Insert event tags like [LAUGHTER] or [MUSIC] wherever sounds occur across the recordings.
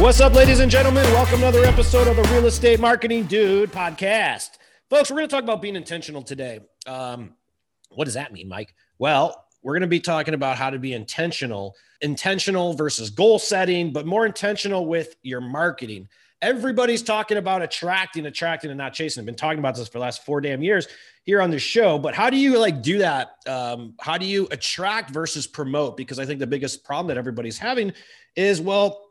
What's up, ladies and gentlemen? Welcome to another episode of the Real Estate Marketing Dude podcast. Folks, we're going to talk about being intentional today. Um, what does that mean, Mike? Well, we're going to be talking about how to be intentional, intentional versus goal setting, but more intentional with your marketing. Everybody's talking about attracting, attracting, and not chasing. I've been talking about this for the last four damn years here on the show. But how do you like do that? Um, how do you attract versus promote? Because I think the biggest problem that everybody's having is, well,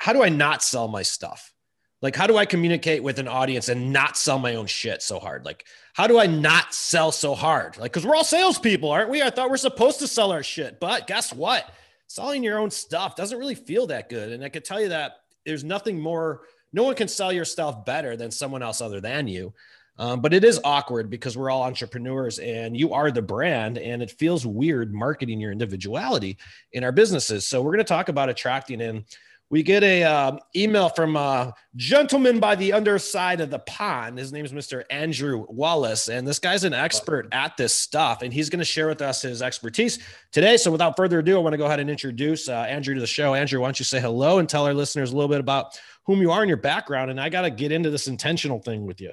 how do I not sell my stuff? Like, how do I communicate with an audience and not sell my own shit so hard? Like, how do I not sell so hard? Like, because we're all salespeople, aren't we? I thought we're supposed to sell our shit, but guess what? Selling your own stuff doesn't really feel that good. And I could tell you that there's nothing more, no one can sell your stuff better than someone else other than you. Um, but it is awkward because we're all entrepreneurs and you are the brand, and it feels weird marketing your individuality in our businesses. So, we're going to talk about attracting in we get a uh, email from a gentleman by the underside of the pond. His name is Mr. Andrew Wallace, and this guy's an expert at this stuff, and he's going to share with us his expertise today. So, without further ado, I want to go ahead and introduce uh, Andrew to the show. Andrew, why don't you say hello and tell our listeners a little bit about whom you are and your background? And I got to get into this intentional thing with you.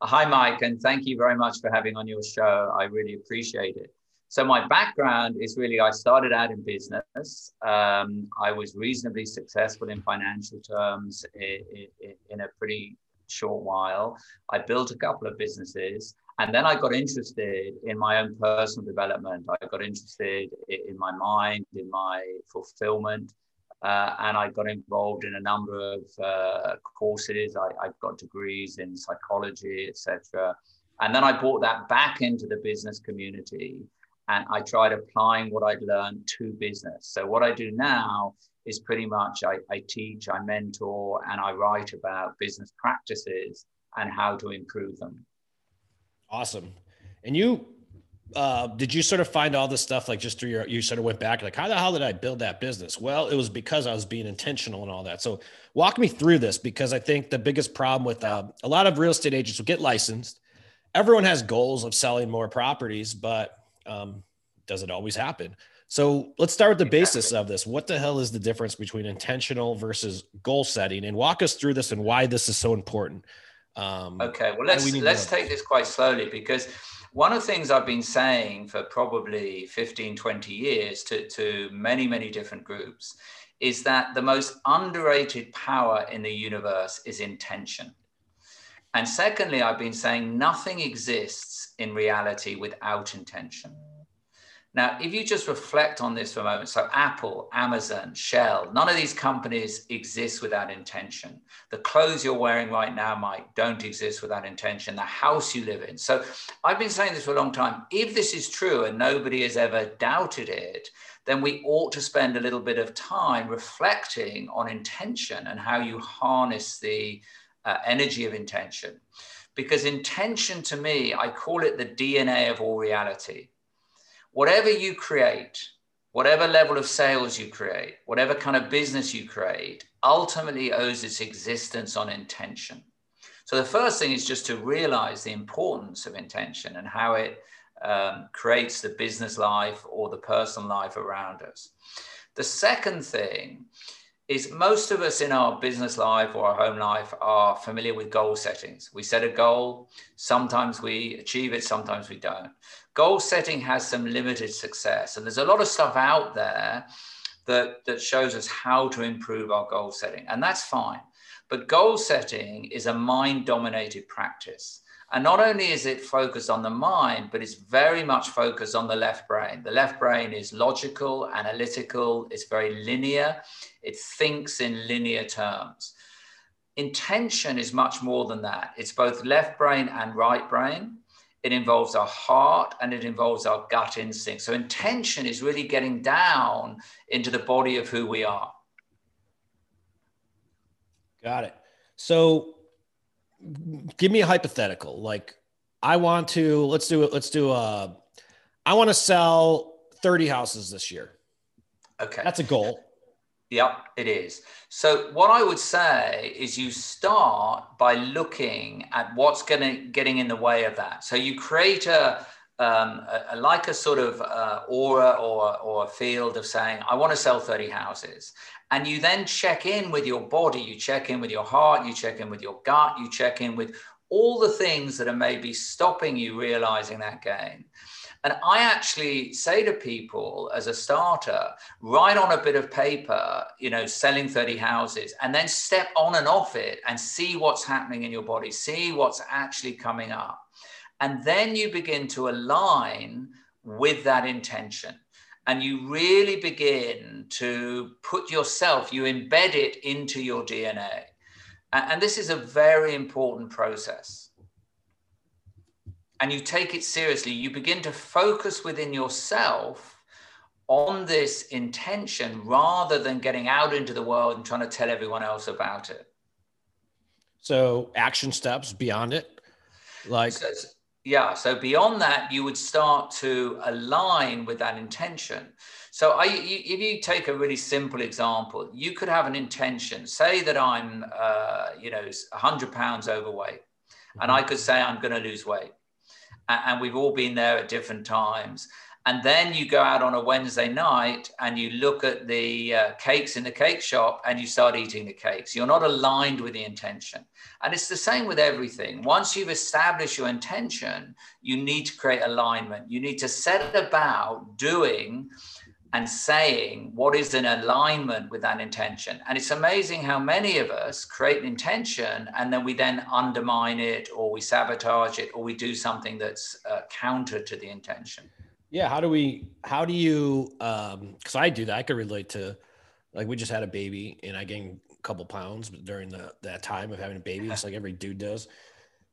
Hi, Mike, and thank you very much for having on your show. I really appreciate it. So my background is really I started out in business. Um, I was reasonably successful in financial terms in, in, in, a pretty short while. I built a couple of businesses, and then I got interested in my own personal development. I got interested in my mind, in my fulfillment. Uh, and I got involved in a number of uh, courses. I, I got degrees in psychology, etc. And then I brought that back into the business community and I tried applying what I'd learned to business. So what I do now is pretty much I, I teach, I mentor, and I write about business practices and how to improve them. Awesome. And you uh, did you sort of find all this stuff like just through your you sort of went back like how the hell did i build that business well it was because i was being intentional and all that so walk me through this because i think the biggest problem with uh, a lot of real estate agents will get licensed everyone has goals of selling more properties but um, does it always happen? So let's start with the basis of this. What the hell is the difference between intentional versus goal setting? And walk us through this and why this is so important. Um, okay, well let's we let's take this quite slowly because one of the things I've been saying for probably 15, 20 years to, to many, many different groups is that the most underrated power in the universe is intention. And secondly, I've been saying nothing exists in reality without intention. Now, if you just reflect on this for a moment, so Apple, Amazon, Shell, none of these companies exist without intention. The clothes you're wearing right now, Mike, don't exist without intention. The house you live in. So I've been saying this for a long time. If this is true and nobody has ever doubted it, then we ought to spend a little bit of time reflecting on intention and how you harness the uh, energy of intention. Because intention to me, I call it the DNA of all reality whatever you create, whatever level of sales you create, whatever kind of business you create, ultimately owes its existence on intention. So the first thing is just to realize the importance of intention and how it um, creates the business life or the personal life around us. The second thing is most of us in our business life or our home life are familiar with goal settings. We set a goal, sometimes we achieve it, sometimes we don't. Goal setting has some limited success, and there's a lot of stuff out there that, that shows us how to improve our goal setting, and that's fine. But goal setting is a mind dominated practice. And not only is it focused on the mind, but it's very much focused on the left brain. The left brain is logical, analytical, it's very linear, it thinks in linear terms. Intention is much more than that. It's both left brain and right brain. It involves our heart and it involves our gut instinct. So, intention is really getting down into the body of who we are. Got it. So, give me a hypothetical. Like I want to let's do it. Let's do a. I want to sell 30 houses this year. Okay. That's a goal. Yep, it is. So what I would say is you start by looking at what's going to getting in the way of that. So you create a, um, a, a like a sort of uh, aura or, or a field of saying, I want to sell 30 houses. And you then check in with your body, you check in with your heart, you check in with your gut, you check in with all the things that are maybe stopping you realizing that gain. And I actually say to people as a starter, write on a bit of paper, you know, selling 30 houses, and then step on and off it and see what's happening in your body, see what's actually coming up. And then you begin to align with that intention. And you really begin to put yourself, you embed it into your DNA. And this is a very important process. And you take it seriously. You begin to focus within yourself on this intention rather than getting out into the world and trying to tell everyone else about it. So, action steps beyond it, like. So, yeah. So, beyond that, you would start to align with that intention. So, I, if you take a really simple example, you could have an intention. Say that I'm, uh, you know, 100 pounds overweight, mm-hmm. and I could say I'm going to lose weight, and we've all been there at different times. And then you go out on a Wednesday night and you look at the uh, cakes in the cake shop and you start eating the cakes. You're not aligned with the intention. And it's the same with everything. Once you've established your intention, you need to create alignment. You need to set about doing and saying what is in alignment with that intention. And it's amazing how many of us create an intention and then we then undermine it or we sabotage it or we do something that's uh, counter to the intention. Yeah. How do we, how do you, um, cause I do that. I could relate to like, we just had a baby and I gained a couple pounds during the, that time of having a baby. It's like every dude does.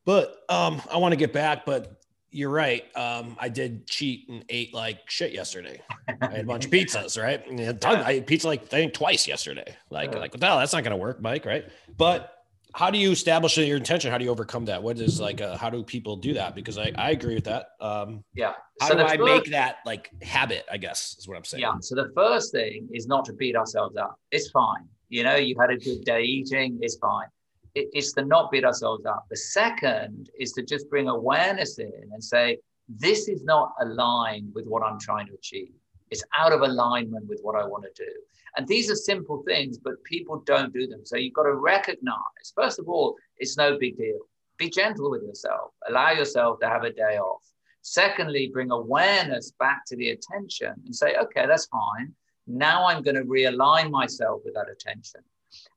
But um, I want to get back, but you're right. Um, I did cheat and ate like shit yesterday. I had a bunch of pizzas, right? I ate pizza like I think twice yesterday. Like, like, hell? That's not gonna work, Mike, right? But how do you establish your intention? How do you overcome that? What is like, uh, how do people do that? Because I, I agree with that. Um, yeah. How do I first, make that like habit? I guess is what I'm saying. Yeah. So the first thing is not to beat ourselves up. It's fine. You know, you had a good day eating. It's fine it's to not beat ourselves up. The second is to just bring awareness in and say, this is not aligned with what I'm trying to achieve. It's out of alignment with what I want to do. And these are simple things, but people don't do them. So you've got to recognize, first of all, it's no big deal. Be gentle with yourself, allow yourself to have a day off. Secondly, bring awareness back to the attention and say, okay, that's fine. Now I'm going to realign myself with that attention.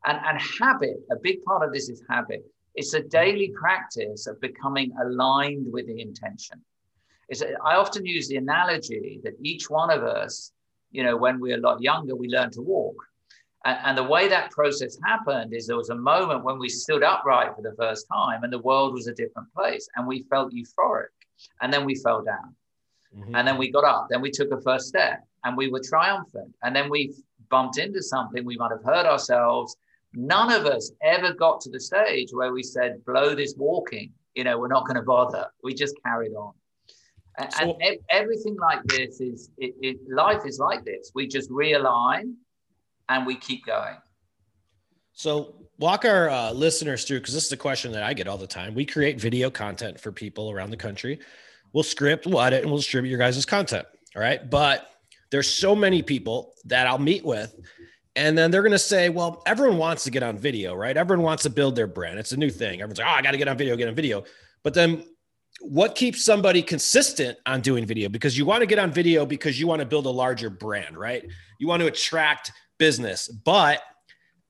And, and habit, a big part of this is habit. It's a daily practice of becoming aligned with the intention. It's, I often use the analogy that each one of us, you know, when we're a lot younger, we learn to walk. And, and the way that process happened is there was a moment when we stood upright for the first time and the world was a different place and we felt euphoric. And then we fell down. Mm-hmm. And then we got up. Then we took a first step and we were triumphant. And then we bumped into something, we might have hurt ourselves. None of us ever got to the stage where we said, blow this walking, you know, we're not going to bother. We just carried on. And, so, and everything like this is, it, it, life is like this. We just realign and we keep going. So walk our uh, listeners through, because this is a question that I get all the time. We create video content for people around the country. We'll script, we'll edit, and we'll distribute your guys' content. All right. But there's so many people that I'll meet with. And then they're going to say, well, everyone wants to get on video, right? Everyone wants to build their brand. It's a new thing. Everyone's like, oh, I got to get on video, get on video. But then what keeps somebody consistent on doing video? Because you want to get on video because you want to build a larger brand, right? You want to attract business, but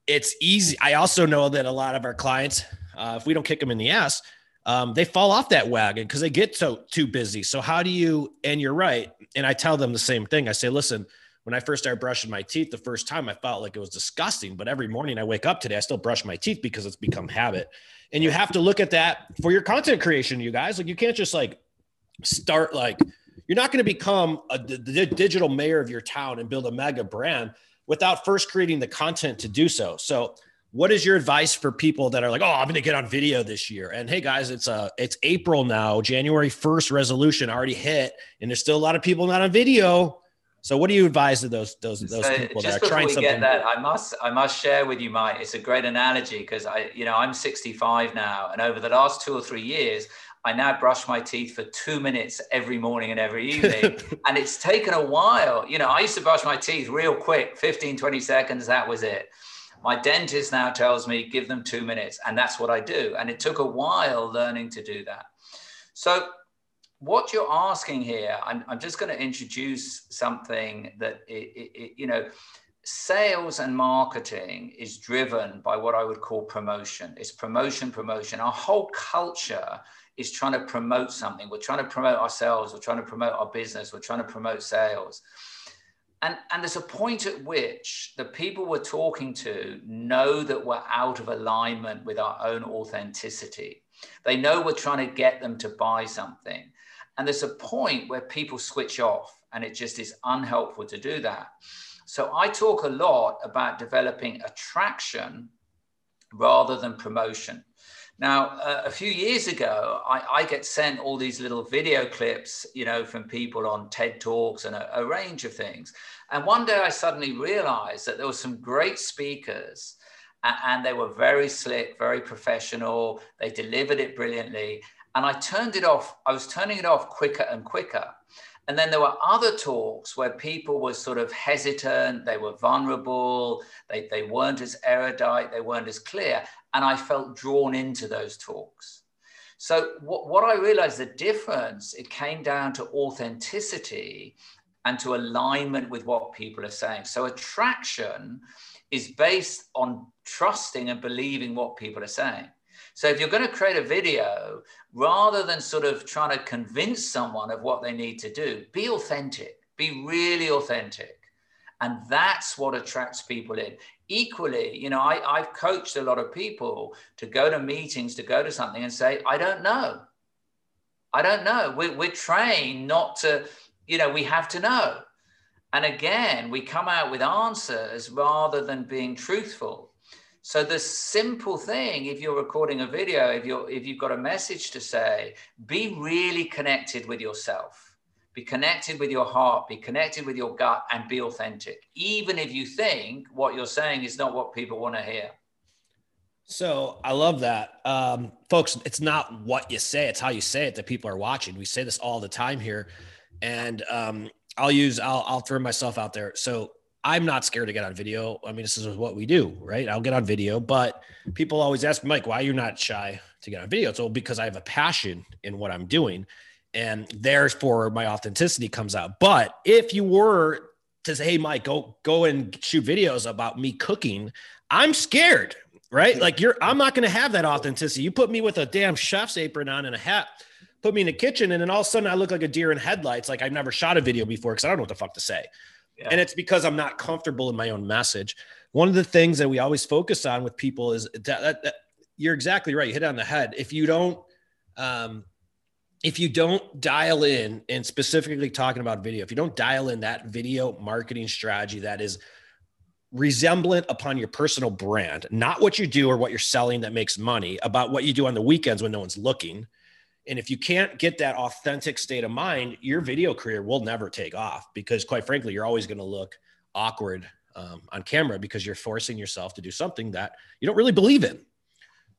it's easy. I also know that a lot of our clients, uh, if we don't kick them in the ass, um, they fall off that wagon because they get so too busy. So how do you? And you're right. And I tell them the same thing. I say, listen, when I first started brushing my teeth, the first time I felt like it was disgusting. But every morning I wake up today, I still brush my teeth because it's become habit. And you have to look at that for your content creation, you guys. Like you can't just like start like you're not going to become a the digital mayor of your town and build a mega brand without first creating the content to do so. So what is your advice for people that are like, oh, I'm going to get on video this year? And hey, guys, it's uh, it's April now. January 1st resolution already hit, and there's still a lot of people not on video. So, what do you advise to those those those so people that are trying we something? Get that, I must I must share with you, Mike. It's a great analogy because I, you know, I'm 65 now, and over the last two or three years, I now brush my teeth for two minutes every morning and every evening. [LAUGHS] and it's taken a while. You know, I used to brush my teeth real quick, 15, 20 seconds, that was it. My dentist now tells me, give them two minutes. And that's what I do. And it took a while learning to do that. So, what you're asking here, I'm, I'm just going to introduce something that, it, it, it, you know, sales and marketing is driven by what I would call promotion. It's promotion, promotion. Our whole culture is trying to promote something. We're trying to promote ourselves. We're trying to promote our business. We're trying to promote sales. And, and there's a point at which the people we're talking to know that we're out of alignment with our own authenticity. They know we're trying to get them to buy something. And there's a point where people switch off, and it just is unhelpful to do that. So I talk a lot about developing attraction rather than promotion. Now, uh, a few years ago, I, I, get sent all these little video clips, you know, from people on TED Talks and a, a range of things. And one day I suddenly realized that there were some great speakers and, and they were very slick, very professional. They delivered it brilliantly. And I turned it off. I was turning it off quicker and quicker. And then there were other talks where people were sort of hesitant, they were vulnerable, they, they weren't as erudite, they weren't as clear. And I felt drawn into those talks. So, what, what I realized the difference, it came down to authenticity and to alignment with what people are saying. So, attraction is based on trusting and believing what people are saying. So if you're going to create a video, rather than sort of trying to convince someone of what they need to do, be authentic, be really authentic. And that's what attracts people in. Equally, you know, I, I've coached a lot of people to go to meetings, to go to something and say, I don't know. I don't know. We're, we're trained not to, you know, we have to know. And again, we come out with answers rather than being truthful. So the simple thing, if you're recording a video, if you're if you've got a message to say, be really connected with yourself. Be connected with your heart, be connected with your gut, and be authentic, even if you think what you're saying is not what people want to hear. So I love that. Um, folks, it's not what you say, it's how you say it that people are watching. We say this all the time here. And um, I'll use, I'll, I'll throw myself out there. So I'm not scared to get on video. I mean, this is what we do, right? I'll get on video, but people always ask Mike, why are you not shy to get on video? So because I have a passion in what I'm doing, and therefore my authenticity comes out. But if you were to say, hey, Mike, go go and shoot videos about me cooking, I'm scared, right? Like you're, I'm not going to have that authenticity. You put me with a damn chef's apron on and a hat, put me in the kitchen, and then all of a sudden I look like a deer in headlights. Like I've never shot a video before because I don't know what the fuck to say. Yeah. And it's because I'm not comfortable in my own message. One of the things that we always focus on with people is that, that, that you're exactly right. You hit on the head. If you don't, um, if you don't dial in and specifically talking about video, if you don't dial in that video marketing strategy that is resemblant upon your personal brand, not what you do or what you're selling that makes money, about what you do on the weekends when no one's looking, and if you can't get that authentic state of mind, your video career will never take off because, quite frankly, you're always going to look awkward um, on camera because you're forcing yourself to do something that you don't really believe in.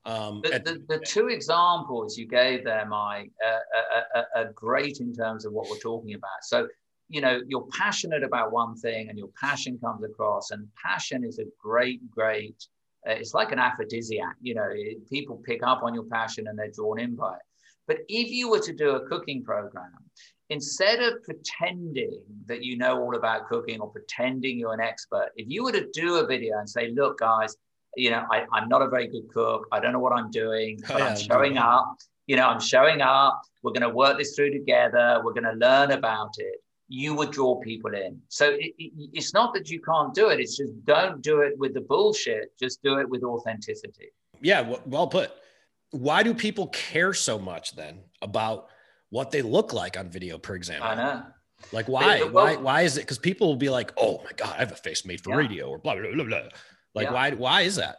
Um, the, the, the, two examples you gave there, Mike, uh, are, are, are great in terms of what we're talking about. So, you know, you're passionate about one thing and your passion comes across, and passion is a great, great, uh, it's like an aphrodisiac. You know, it, people pick up on your passion and they're drawn in by it. But if you were to do a cooking program, instead of pretending that you know all about cooking or pretending you're an expert, if you were to do a video and say, look, guys, you know, I, am not a very good cook. I don't know what I'm doing, but oh, yeah, I'm showing up. You know, I'm showing up. We're going to work this through together. We're going to learn about it. You would draw people in. So it, it, it's not that you can't do it. It's just don't do it with the bullshit. Just do it with authenticity. Yeah, well put why do people care so much then about what they look like on video, for example? I know. Like why? Well, why? Why is it? Because people will be like, "Oh my god, I have a face made for yeah. radio," or blah blah blah blah. Like yeah. why? Why is that?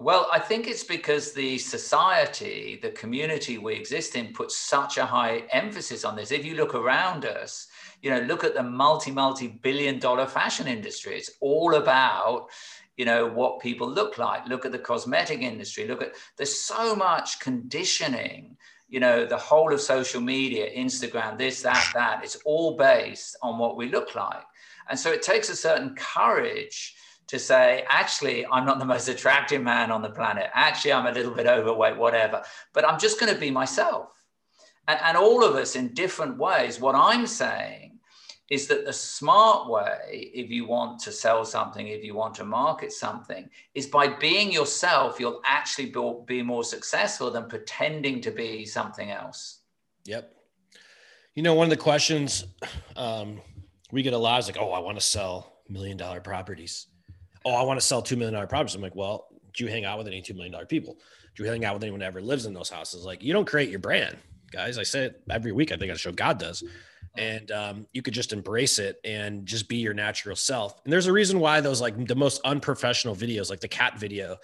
Well, I think it's because the society, the community we exist in, puts such a high emphasis on this. If you look around us, you know, look at the multi, multi billion dollar fashion industry. It's all about, you know, what people look like. Look at the cosmetic industry. Look at, there's so much conditioning, you know, the whole of social media, Instagram, this, that, that. It's all based on what we look like. And so it takes a certain courage to say, actually, I'm not the most attractive man on the planet. Actually, I'm a little bit overweight, whatever, but I'm just going to be myself. And, and all of us in different ways. What I'm saying is that the smart way, if you want to sell something, if you want to market something, is by being yourself, you'll actually be, more successful than pretending to be something else. Yep. You know, one of the questions um, we get a lot is like, oh, I want to sell million dollar properties oh, I want to sell $2 million properties. I'm like, well, do you hang out with any $2 million people? Do you hang out with anyone that ever lives in those houses? Like, you don't create your brand, guys. I say it every week. I think I show God does. And um, you could just embrace it and just be your natural self. And there's a reason why those like the most unprofessional videos, like the cat video,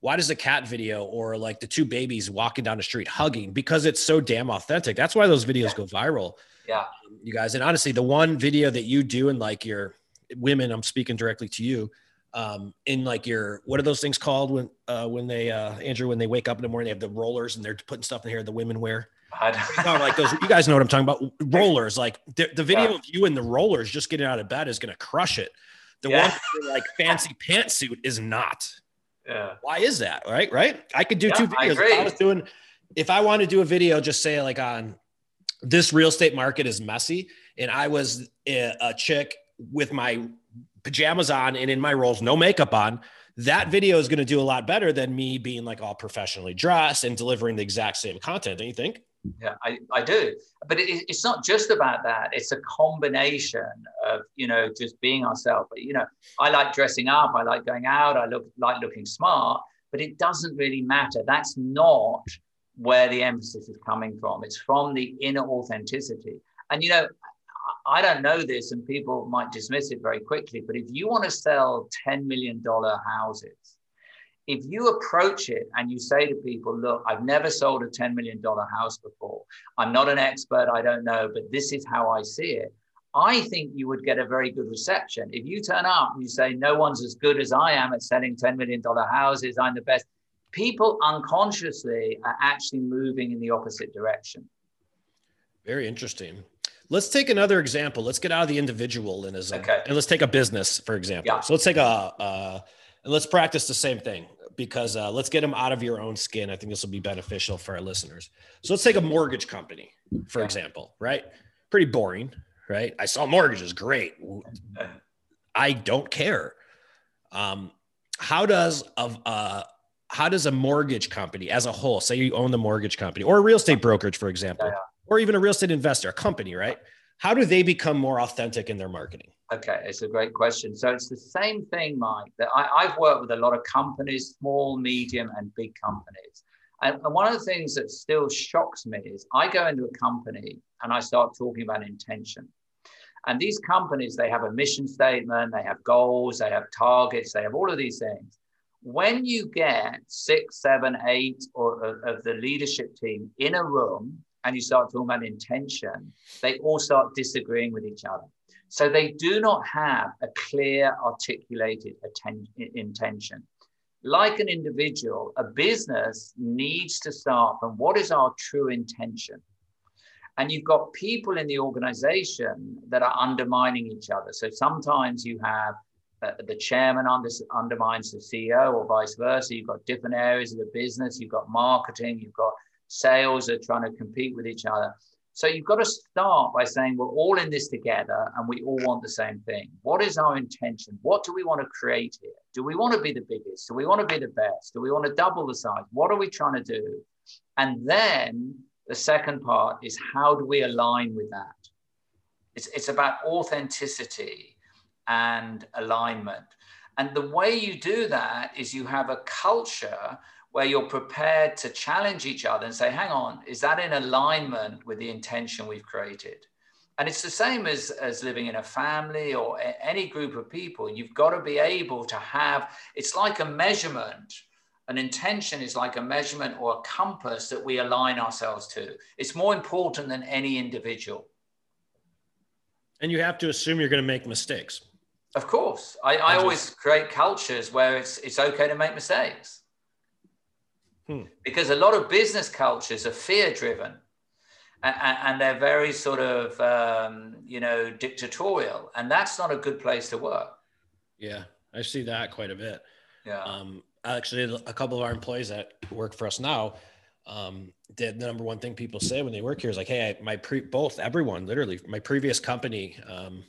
why does the cat video or like the two babies walking down the street hugging? Because it's so damn authentic. That's why those videos yeah. go viral. Yeah. Um, you guys. And honestly, the one video that you do and like your women, I'm speaking directly to you um, in like your what are those things called when uh, when they uh, Andrew when they wake up in the morning they have the rollers and they're putting stuff in here the women wear. no, like those, you guys know what I'm talking about. Rollers, like the, the video yeah. of you and the rollers just getting out of bed is going to crush it. The yeah. one like fancy pantsuit is not. Yeah. Why is that? Right. Right. I could do yeah, two videos. I if I was doing, if I want to do a video, just say like on this real estate market is messy, and I was a, a chick with my pajamas on and in my rolls, no makeup on, that video is going to do a lot better than me being like all professionally dressed and delivering the exact same content. Don't you think? Yeah, I, I do. But it, it's not just about that. It's a combination of, you know, just being ourselves. But, you know, I like dressing up. I like going out. I look like looking smart, but it doesn't really matter. That's not where the emphasis is coming from. It's from the inner authenticity. And, you know, I don't know this, and people might dismiss it very quickly, but if you want to sell $10 million houses, if you approach it and you say to people, look, I've never sold a $10 million house before. I'm not an expert, I don't know, but this is how I see it. I think you would get a very good reception. If you turn up and you say, no one's as good as I am at selling $10 million houses, I'm the best, people unconsciously are actually moving in the opposite direction. Very interesting. Let's take another example. Let's get out of the individualism okay. and let's take a business, for example. Yeah. So let's take a, uh, and let's practice the same thing because uh, let's get them out of your own skin. I think this will be beneficial for our listeners. So let's take a mortgage company, for yeah. example, right? Pretty boring, right? I saw mortgages, great. [LAUGHS] I don't care. Um, how does a, uh, how does a mortgage company as a whole, say you own the mortgage company or a real estate brokerage, for example, yeah, or even a real estate investor, a company, right? How do they become more authentic in their marketing? Okay, it's a great question. So it's the same thing, Mike, that I, have worked with a lot of companies, small, medium, and big companies. And, and one of the things that still shocks me is I go into a company and I start talking about intention. And these companies, they have a mission statement, they have goals, they have targets, they have all of these things. When you get six, seven, eight or, of the leadership team in a room and you start talking about intention, they all start disagreeing with each other. So they do not have a clear, articulated atten- intention. Like an individual, a business needs to start from what is our true intention? And you've got people in the organization that are undermining each other. So sometimes you have uh, the chairman under, undermines the CEO or vice versa. You've got different areas of the business. You've got marketing. You've got sales are trying to compete with each other. So you've got to start by saying we're all in this together and we all want the same thing. What is our intention? What do we want to create here? Do we want to be the biggest? Do we want to be the best? Do we want to double the size? What are we trying to do? And then the second part is how do we align with that? It's, it's about authenticity and alignment. And the way you do that is you have a culture where you're prepared to challenge each other and say, hang on, is that in alignment with the intention we've created? And it's the same as, as living in a family or a, any group of people. You've got to be able to have, it's like a measurement An intention is like a measurement or a compass that we align ourselves to. It's more important than any individual. And you have to assume you're going to make mistakes. Of course. I, I always create cultures where it's, it's okay to make mistakes. Hmm. Because a lot of business cultures are fear driven and, and, they're very sort of, um, you know, dictatorial. And that's not a good place to work. Yeah, I see that quite a bit. Yeah. Um, actually, a couple of our employees that work for us now, um, the, the number one thing people say when they work here is like, "Hey, I, my pre both everyone literally my previous company um,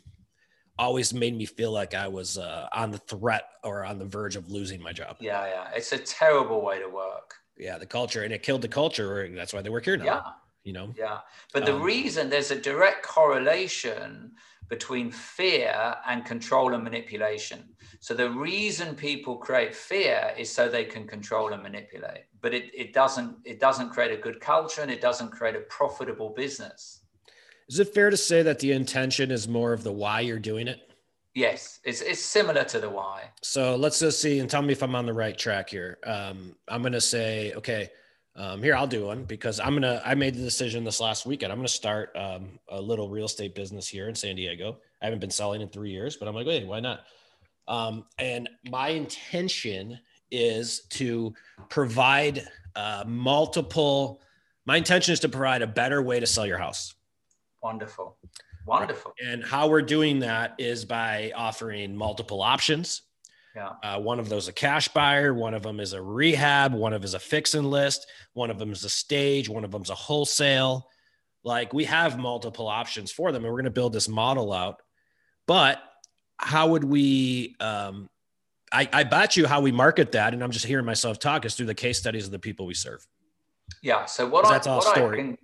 always made me feel like I was uh, on the threat or on the verge of losing my job." Yeah, yeah, it's a terrible way to work. Yeah, the culture and it killed the culture. That's why they work here now. Yeah, you know. Yeah, but the um, reason there's a direct correlation between fear and control and manipulation. So the reason people create fear is so they can control and manipulate. But it, it doesn't it doesn't create a good culture and it doesn't create a profitable business. Is it fair to say that the intention is more of the why you're doing it? Yes, it's, it's similar to the why. So let's just see and tell me if I'm on the right track here. Um, I'm going to say, okay, um, here I'll do one because I'm gonna. I made the decision this last weekend. I'm gonna start um, a little real estate business here in San Diego. I haven't been selling in three years, but I'm like, hey, why not? Um, and my intention is to provide uh, multiple. My intention is to provide a better way to sell your house. Wonderful, wonderful. And how we're doing that is by offering multiple options yeah. Uh, one of those a cash buyer, one of them is a rehab, one of them is a fix and list, one of them is a stage, one of them is a wholesale. Like we have multiple options for them, and we're going to build this model out. But how would we? Um, I, I bet you how we market that, and I'm just hearing myself talk is through the case studies of the people we serve. Yeah. So what I, that's all what story. I can,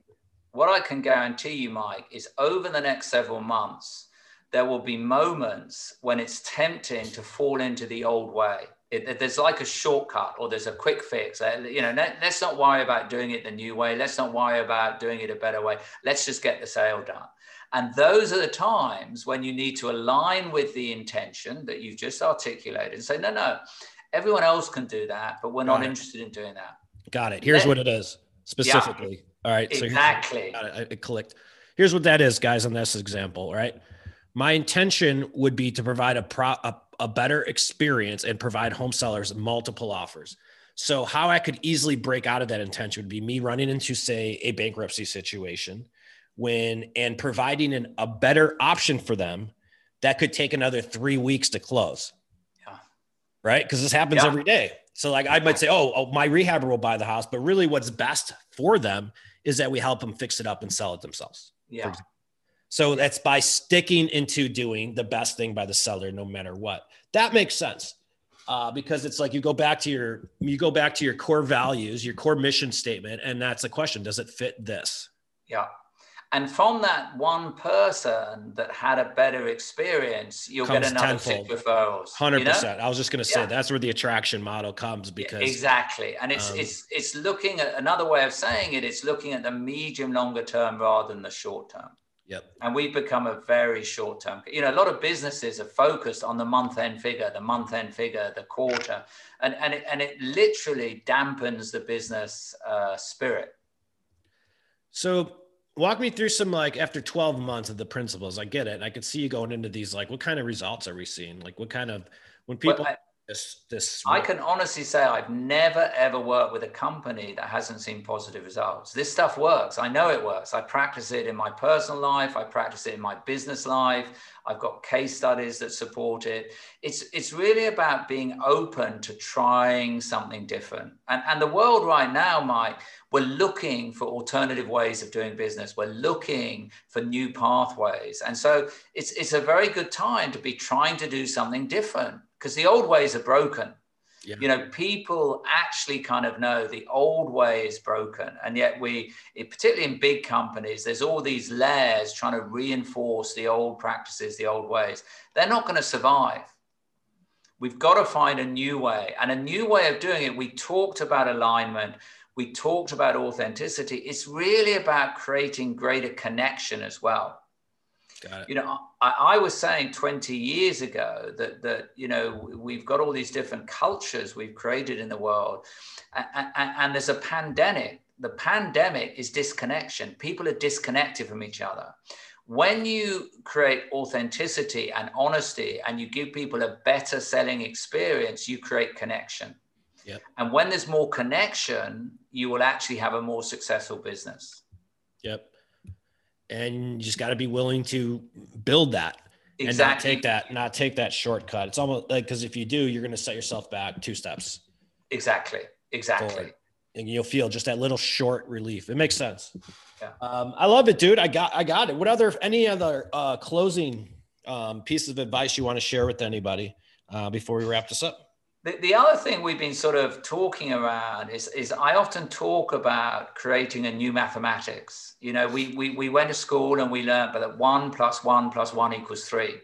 what I can guarantee you, Mike, is over the next several months there will be moments when it's tempting to fall into the old way. It, there's like a shortcut or there's a quick fix. Uh, you know, let, us not worry about doing it the new way. Let's not worry about doing it a better way. Let's just get the sale done. And those are the times when you need to align with the intention that you've just articulated and say, no, no, everyone else can do that, but we're Got not it. interested in doing that. Got it. Here's what it is specifically. All right. So exactly. It, it clicked. Here's what that is, guys, on this example. Right my intention would be to provide a, pro, a, a better experience and provide home sellers multiple offers. So how I could easily break out of that intention would be me running into say a bankruptcy situation when and providing an, a better option for them that could take another three weeks to close. Right. Because this happens yeah. every day. So like I might say, oh, oh, my rehabber will buy the house, but really what's best for them is that we help them fix it up and sell it themselves. Yeah. So that's by sticking into doing the best thing by the seller, no matter what. That makes sense. Uh, because it's like you go back to your you go back to your core values, your core mission statement, and that's the question: Does it fit this? Yeah. And from that one person that had a better experience, you'll comes get another tenfold. six referrals. Hundred you know? percent. I was just going to say yeah. that's where the attraction model comes because exactly, and it's um, it's it's looking at another way of saying it. It's looking at the medium longer term rather than the short term. Yep. And we've become a very short term. You know, a lot of businesses are focused on the month end figure, the month end figure, the quarter, and and it, and it literally dampens the business uh, spirit. So walk me through some like after 12 months of the principles. I get it. I could see you going into these like what kind of results are we seeing? Like what kind of when people I, this this I can honestly say I've never ever worked with a company that hasn't seen positive results. This stuff works. I know it works. I practice it in my personal life, I practice it in my business life. I've got case studies that support it. It's it's really about being open to trying something different. And and the world right now, Mike, we're looking for alternative ways of doing business. We're looking for new pathways. And so it's it's a very good time to be trying to do something different because the old ways are broken. Yeah. You know, people actually kind of know the old way is broken. And yet, we, particularly in big companies, there's all these layers trying to reinforce the old practices, the old ways. They're not going to survive. We've got to find a new way. And a new way of doing it, we talked about alignment, we talked about authenticity. It's really about creating greater connection as well. You know, I, I, was saying 20 years ago that that you know we've got all these different cultures we've created in the world, and, and, and there's a pandemic. The pandemic is disconnection. People are disconnected from each other. When you create authenticity and honesty, and you give people a better selling experience, you create connection. Yep. And when there's more connection, you will actually have a more successful business. Yep and you just got to be willing to build that exactly. and not take that not take that shortcut. It's almost like because if you do you're going to set yourself back two steps. Exactly. Exactly. Forward. and you'll feel just that little short relief. It makes sense. Yeah. um, i love it dude. I got i got it. What other any other uh, closing um, pieces of advice you want to share with anybody uh, before we wrap this up the, the other thing we've been sort of talking around is, is I often talk about creating a new mathematics. You know, we, we, we went to school and we learned that one plus one plus one equals three.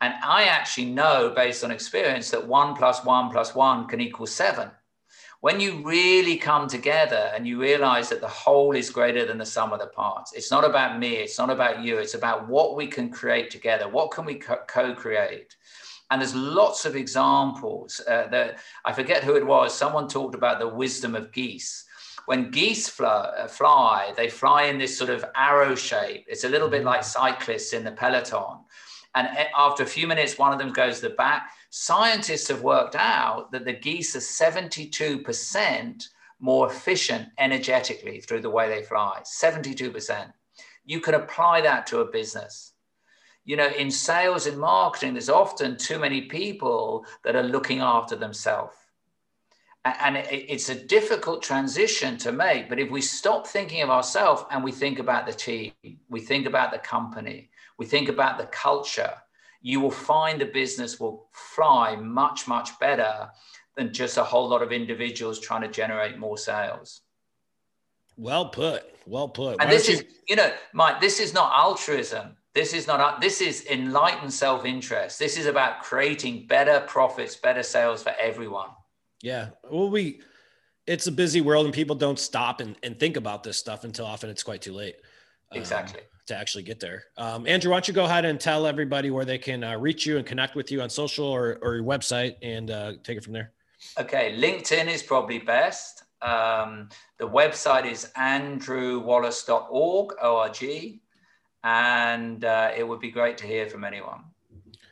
And I actually know based on experience that one plus one plus one can equal seven. When you really come together and you realize that the whole is greater than the sum of the parts, it's not about me, it's not about you, it's about what we can create together. What can we co create? And there's lots of examples uh, that I forget who it was. Someone talked about the wisdom of geese. When geese fly, uh, fly, they fly in this sort of arrow shape. It's a little bit like cyclists in the peloton. And after a few minutes, one of them goes to the back. Scientists have worked out that the geese are 72% more efficient energetically through the way they fly. 72%. You can apply that to a business you know, in sales and marketing, there's often too many people that are looking after themselves. And it's a difficult transition to make. But if we stop thinking of ourselves and we think about the team, we think about the company, we think about the culture, you will find the business will fly much, much better than just a whole lot of individuals trying to generate more sales. Well put. Well put. And Why this is, you... you know, Mike, this is not altruism. This is not, this is enlightened self interest. This is about creating better profits, better sales for everyone. Yeah. Well, we, it's a busy world and people don't stop and, and think about this stuff until often it's quite too late. Um, exactly. To actually get there. Um, Andrew, why don't you go ahead and tell everybody where they can uh, reach you and connect with you on social or, or your website and uh, take it from there? Okay. LinkedIn is probably best. Um, the website is andrewwallace.org, O-R-G and uh, it would be great to hear from anyone.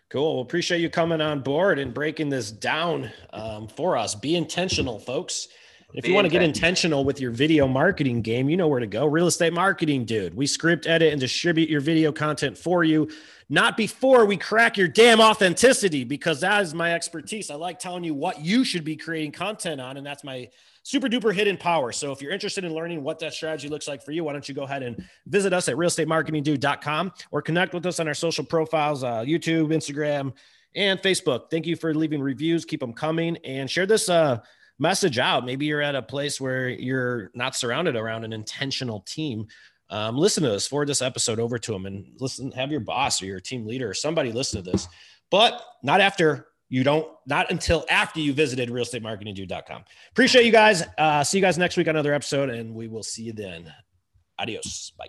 Cool. Well, appreciate you coming on board and breaking this down um, for us. Be intentional, folks. If you want to get intentional with your video marketing game, you know where to go. Real estate marketing, dude. We script, edit, and distribute your video content for you, not before we crack your damn authenticity, because that is my expertise. I like telling you what you should be creating content on, and that's my super duper hidden power. So if you're interested in learning what that strategy looks like for you, why don't you go ahead and visit us at realestatemarketingdude.com or connect with us on our social profiles, uh, YouTube, Instagram, and Facebook. Thank you for leaving reviews. Keep them coming and share this uh, message out. Maybe you're at a place where you're not surrounded around an intentional team. Um, listen to this, forward this episode over to them and listen, have your boss or your team leader or somebody listen to this, but not after you don't, not until after you visited realestatemarketingdude.com. Appreciate you guys. Uh, see you guys next week on another episode, and we will see you then. Adios. Bye.